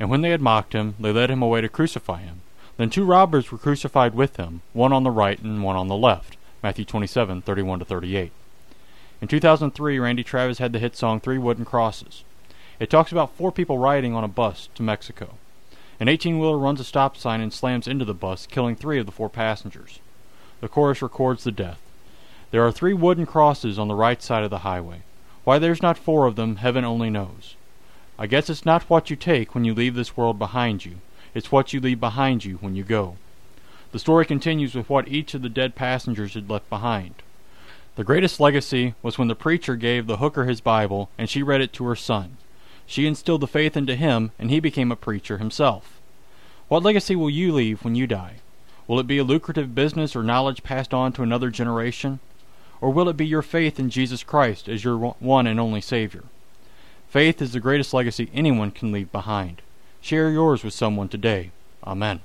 And when they had mocked him, they led him away to crucify him. Then two robbers were crucified with him, one on the right and one on the left. Matthew 27, 31 to 38. In 2003, Randy Travis had the hit song Three Wooden Crosses. It talks about four people riding on a bus to Mexico. An 18 wheeler runs a stop sign and slams into the bus, killing three of the four passengers. The chorus records the death. There are three wooden crosses on the right side of the highway. Why there's not four of them, heaven only knows. I guess it's not what you take when you leave this world behind you, it's what you leave behind you when you go. The story continues with what each of the dead passengers had left behind. The greatest legacy was when the preacher gave the hooker his Bible and she read it to her son. She instilled the faith into him, and he became a preacher himself. What legacy will you leave when you die? Will it be a lucrative business or knowledge passed on to another generation? Or will it be your faith in Jesus Christ as your one and only Savior? Faith is the greatest legacy anyone can leave behind. Share yours with someone today. Amen.